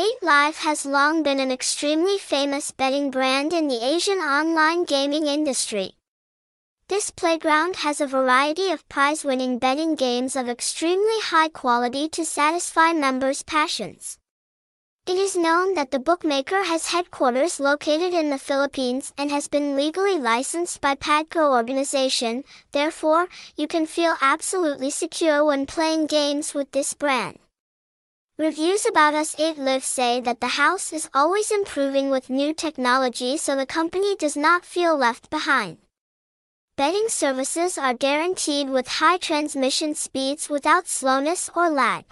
8 Live has long been an extremely famous betting brand in the Asian online gaming industry. This playground has a variety of prize-winning betting games of extremely high quality to satisfy members' passions. It is known that the bookmaker has headquarters located in the Philippines and has been legally licensed by PAGCOR organization, therefore, you can feel absolutely secure when playing games with this brand. Reviews about Us 8 Live say that the house is always improving with new technology so the company does not feel left behind. Betting services are guaranteed with high transmission speeds without slowness or lag.